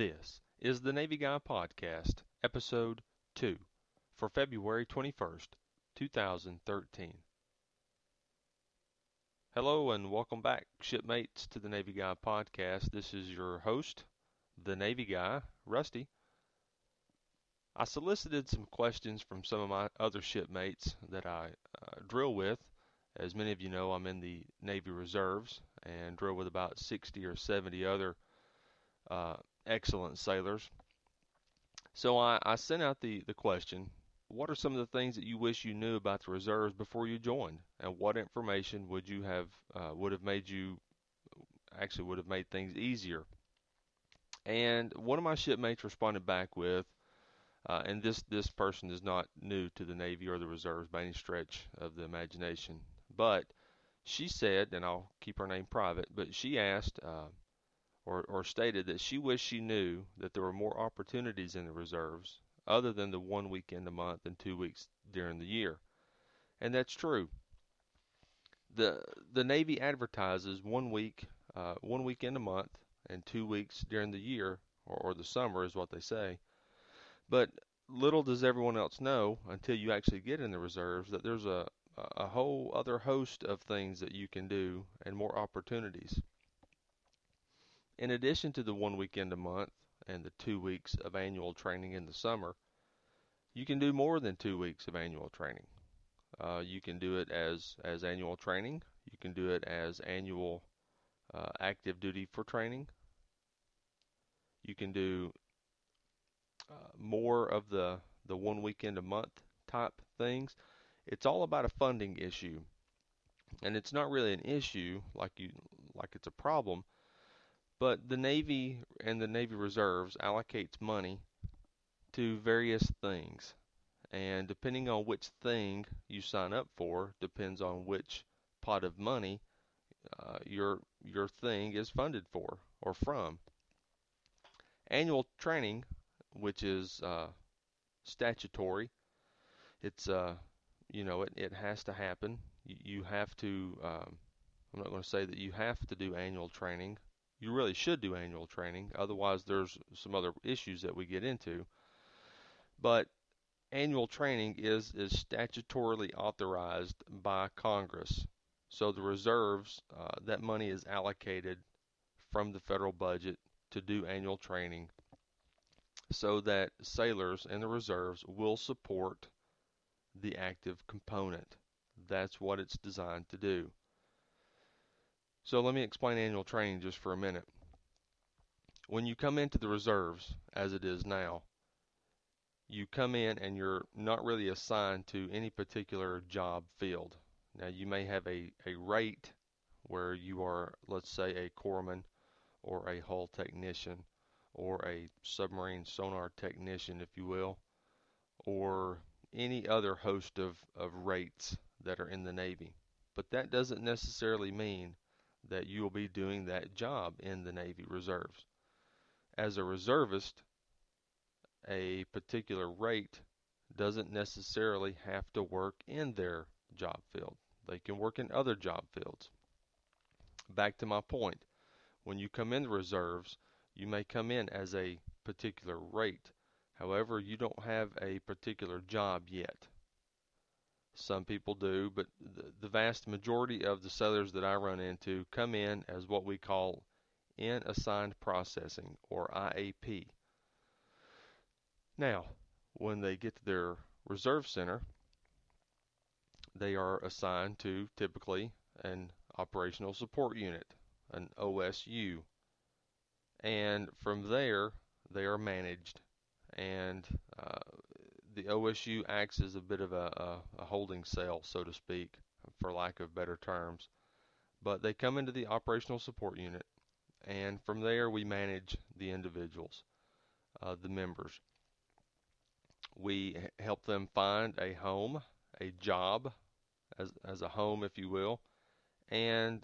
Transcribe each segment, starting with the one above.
This is the Navy Guy Podcast, Episode 2, for February 21st, 2013. Hello and welcome back, shipmates, to the Navy Guy Podcast. This is your host, the Navy Guy, Rusty. I solicited some questions from some of my other shipmates that I uh, drill with. As many of you know, I'm in the Navy Reserves and drill with about 60 or 70 other uh, excellent sailors. So I, I sent out the, the question What are some of the things that you wish you knew about the reserves before you joined? And what information would you have uh, would have made you actually would have made things easier? And one of my shipmates responded back with, uh, and this this person is not new to the Navy or the reserves by any stretch of the imagination, but she said, and I'll keep her name private, but she asked, uh, or, or stated that she wished she knew that there were more opportunities in the reserves other than the one weekend a month and two weeks during the year. And that's true. The the Navy advertises one week uh, one weekend a month and two weeks during the year or, or the summer is what they say. But little does everyone else know until you actually get in the reserves that there's a a whole other host of things that you can do and more opportunities. In addition to the one weekend a month and the two weeks of annual training in the summer, you can do more than two weeks of annual training. Uh, you can do it as, as annual training. You can do it as annual uh, active duty for training. You can do uh, more of the, the one weekend a month type things. It's all about a funding issue. And it's not really an issue like you like it's a problem but the Navy and the Navy Reserves allocates money to various things. And depending on which thing you sign up for, depends on which pot of money uh, your your thing is funded for or from. Annual training, which is uh, statutory, it's uh, you know it, it has to happen. You, have to. Um, I'm not going to say that you have to do annual training you really should do annual training. Otherwise, there's some other issues that we get into. But annual training is is statutorily authorized by Congress. So the reserves, uh, that money is allocated from the federal budget to do annual training so that sailors and the reserves will support the active component. That's what it's designed to do. So let me explain annual training just for a minute. When you come into the reserves, as it is now, you come in and you're not really assigned to any particular job field. Now you may have a, a rate where you are, let's say, a corpsman or a hull technician or a submarine sonar technician, if you will, or any other host of, of rates that are in the Navy. But that doesn't necessarily mean that you will be doing that job in the Navy Reserves. As a reservist, a particular rate doesn't necessarily have to work in their job field. They can work in other job fields. Back to my point, when you come in the reserves, you may come in as a particular rate. However, you don't have a particular job yet. Some people do, but the, vast majority of the sailors that I run into come in as what we call in assigned processing or IAP. Now, when they get to their reserve center, they are assigned to typically an operational support unit, an OSU. And from there, they are managed. And uh, the OSU acts as a bit of a, a, a holding cell, so to speak, for lack of better terms. But they come into the operational support unit, and from there we manage the individuals, uh, the members. We help them find a home, a job, as as a home, if you will, and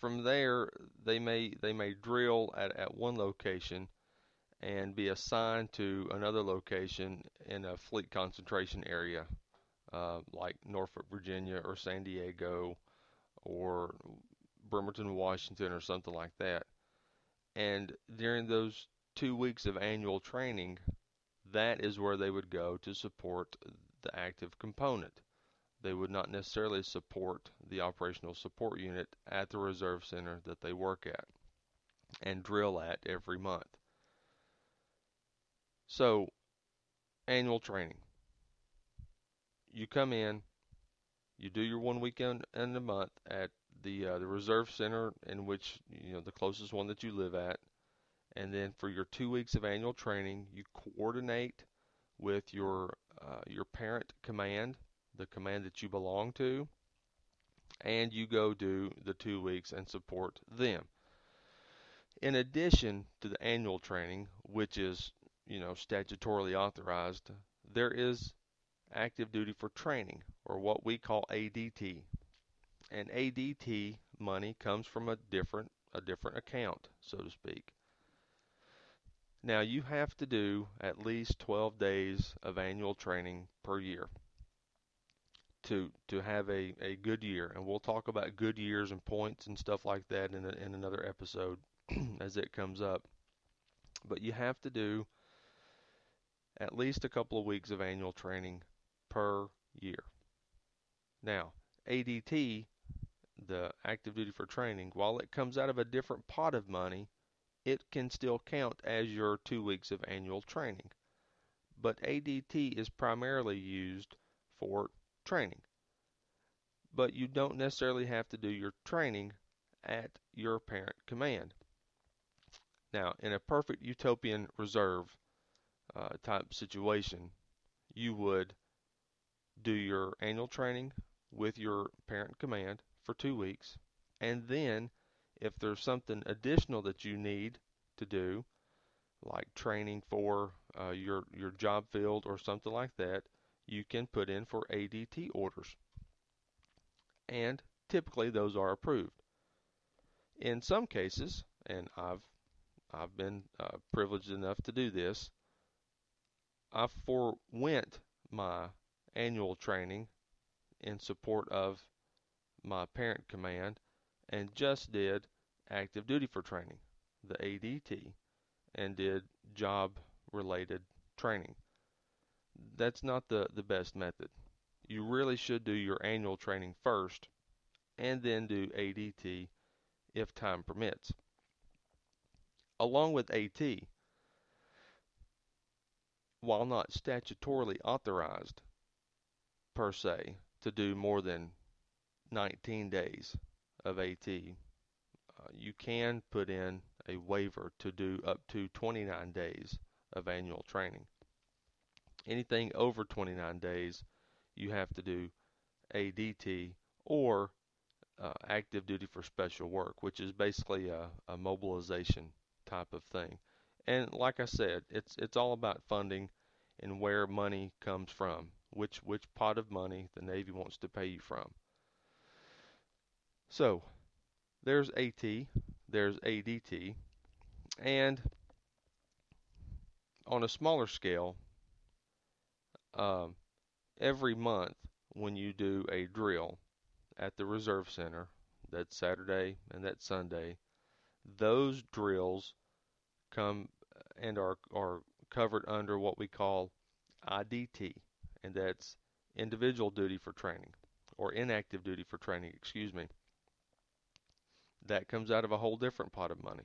from there they may they may drill at, at one location and be assigned to another location in a fleet concentration area, uh, like Norfolk, Virginia, or San Diego, or Bremerton, Washington, or something like that. And during those two weeks of annual training, that is where they would go to support the active component. They would not necessarily support the operational support unit at the reserve center that they work at and drill at every month. So, annual training. You come in, you do your one weekend in a month at the uh, the reserve center in which you know the closest one that you live at, and then for your two weeks of annual training, you coordinate with your uh, your parent command, the command that you belong to, and you go do the two weeks and support them. In addition to the annual training, which is you know statutorily authorized, there is active duty for training, or what we call ADT. And ADT money comes from a different a different account, so to speak. Now you have to do at least 12 days of annual training per year to to have a, a good year, and we'll talk about good years and points and stuff like that in a, in another episode as it comes up. But you have to do at least a couple of weeks of annual training per year. Now, ADT, the active duty for training, while it comes out of a different pot of money, it can still count as your two weeks of annual training. But ADT is primarily used for training. But you don't necessarily have to do your training at your parent command. Now, in a perfect utopian reserve uh, type situation, you would do your annual training with your parent command for two weeks, and then if there's something additional that you need to do, like training for uh, your your job field or something like that, you can put in for ADT orders, and typically those are approved. In some cases, and I've I've been uh, privileged enough to do this, I forwent my annual training in support of my parent command and just did active duty for training, the ADT, and did job related training. That's not the, the best method. You really should do your annual training first and then do ADT if time permits. Along with AT, while not statutorily authorized, per se to do more than 19 days of AT. Uh, you can put in a waiver to do up to 29 days of annual training. Anything over 29 days, you have to do ADT or uh, active duty for special work, which is basically a, a mobilization type of thing. And like I said, it's it's all about funding and where money comes from which which pot of money the Navy wants to pay you from. So there's AT, there's ADT, and on a smaller scale, um, every month when you do a drill at the Reserve Center, that Saturday and that Sunday, those drills come uh, and are, are covered under what we call IDT, and that's individual duty for training or inactive duty for training, excuse me. That comes out of a whole different pot of money.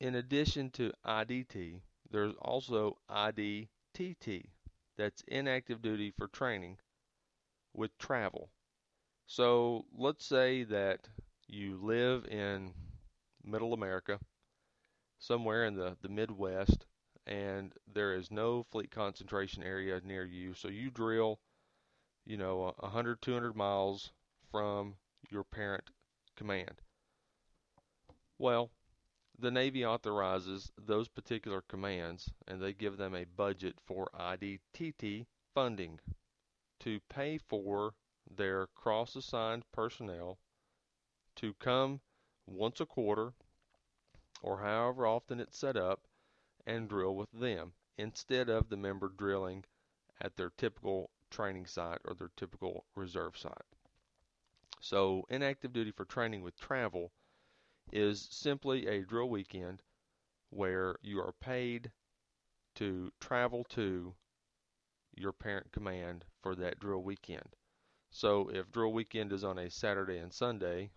In addition to IDT, there's also IDTT. That's inactive duty for training with travel. So let's say that you live in middle America, somewhere in the, the Midwest, and there is no fleet concentration area near you. So you drill, you know, 100, 200 miles from your parent command. Well, the Navy authorizes those particular commands and they give them a budget for IDTT funding to pay for their cross assigned personnel to come once a quarter or however often it's set up and drill with them instead of the member drilling at their typical training site or their typical reserve site. So, inactive duty for training with travel is simply a drill weekend where you are paid to travel to your parent command for that drill weekend. So if drill weekend is on a Saturday and Sunday,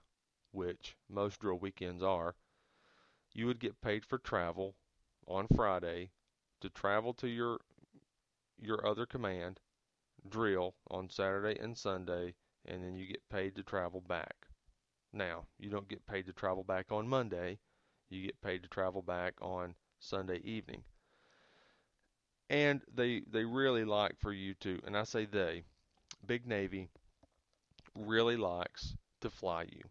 which most drill weekends are, you would get paid for travel on Friday to travel to your your other command, drill on Saturday and Sunday, and then you get paid to travel back. Now, you don't get paid to travel back on Monday, you get paid to travel back on Sunday evening. And they they really like for you to, and I say they, Big Navy really likes to fly you.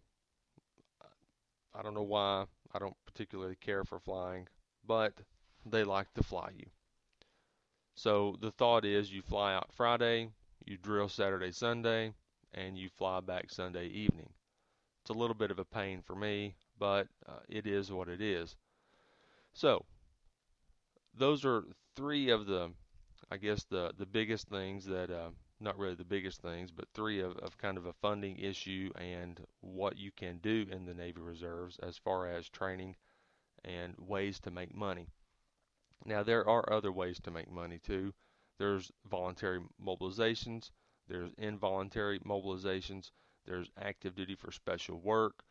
I don't know why. I don't particularly care for flying, but they like to fly you. So the thought is you fly out Friday, you drill Saturday, Sunday, and you fly back Sunday evening. It's a little bit of a pain for me, but uh, it is what it is. So those are three of the, I guess the the biggest things that, uh, not really the biggest things, but three of, of kind of a funding issue and what you can do in the Navy Reserves as far as training and ways to make money. Now, there are other ways to make money too. There's voluntary mobilizations, there's involuntary mobilizations, there's active duty for special work,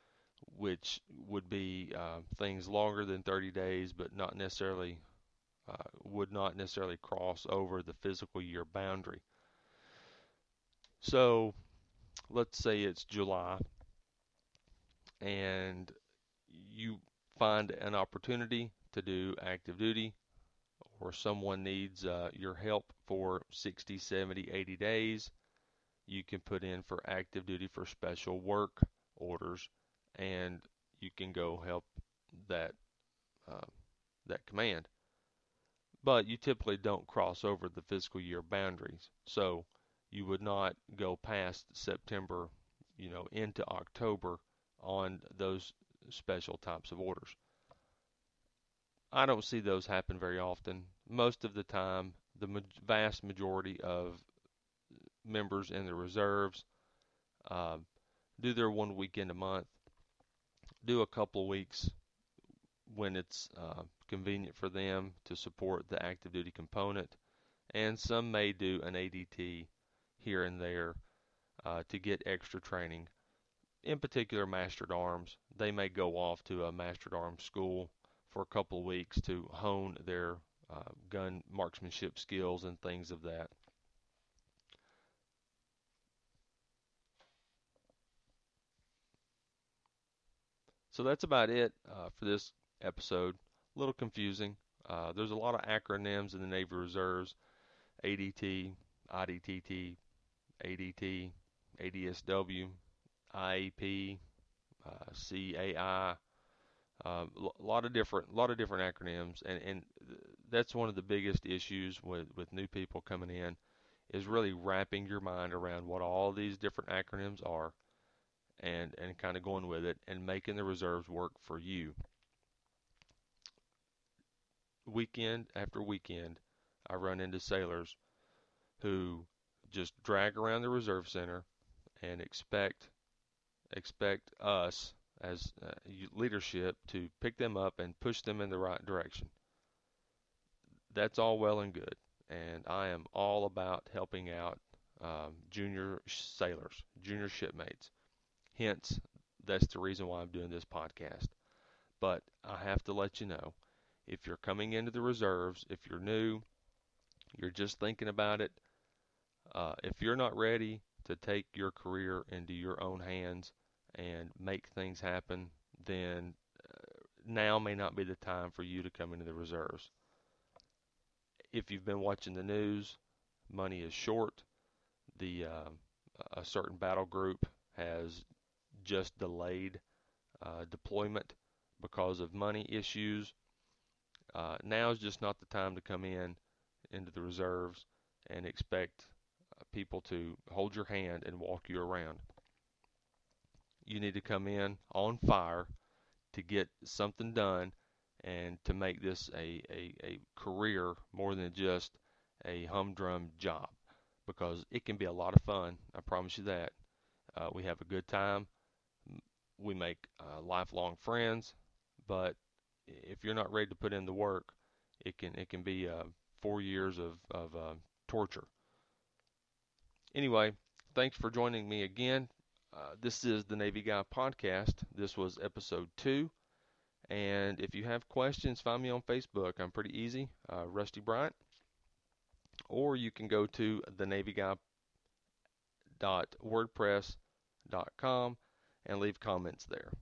which would be uh, things longer than 30 days, but not necessarily uh, would not necessarily cross over the fiscal year boundary. So, let's say it's July, and you find an opportunity to do active duty or someone needs uh, your help for 60, 70, 80 days, you can put in for active duty for special work orders, and you can go help that uh, that command. But you typically don't cross over the fiscal year boundaries, so you would not go past September, you know, into October on those special types of orders. I don't see those happen very often. Most of the time, the vast majority of members in the reserves uh, do their one weekend a month, do a couple of weeks when it's uh, convenient for them to support the active duty component, and some may do an ADT here and there uh, to get extra training. In particular, master-at-arms. They may go off to a master-at-arms school for a couple of weeks to hone their uh, gun marksmanship skills and things of that. So that's about it uh, for this episode. A little confusing. Uh, there's a lot of acronyms in the Navy Reserves ADT, IDTT, ADT, ADSW, IAP, uh, CAI, a um, lot of different, lot of different acronyms, and and that's one of the biggest issues with with new people coming in, is really wrapping your mind around what all these different acronyms are, and and kind of going with it and making the reserves work for you. Weekend after weekend, I run into sailors who just drag around the reserve center and expect expect us as uh, leadership to pick them up and push them in the right direction. That's all well and good, and I am all about helping out um, junior sailors, junior shipmates. Hence, that's the reason why I'm doing this podcast. But I have to let you know if you're coming into the reserves, if you're new, you're just thinking about it, uh, if you're not ready to take your career into your own hands, and make things happen, then uh, now may not be the time for you to come into the reserves. If you've been watching the news, money is short. The uh, a certain battle group has just delayed uh, deployment because of money issues. Uh, now is just not the time to come in into the reserves and expect uh, people to hold your hand and walk you around you need to come in on fire to get something done and to make this a, a, a career more than just a humdrum job because it can be a lot of fun. I promise you that. Uh, we have a good time. we make uh, lifelong friends, but if you're not ready to put in the work, it can it can be uh, four years of of uh, torture. Anyway, thanks for joining me again. Uh, this is the Navy Guy podcast. This was episode two. And if you have questions, find me on Facebook. I'm pretty easy, uh, Rusty Bryant. Or you can go to thenavyguy.wordpress.com and leave comments there.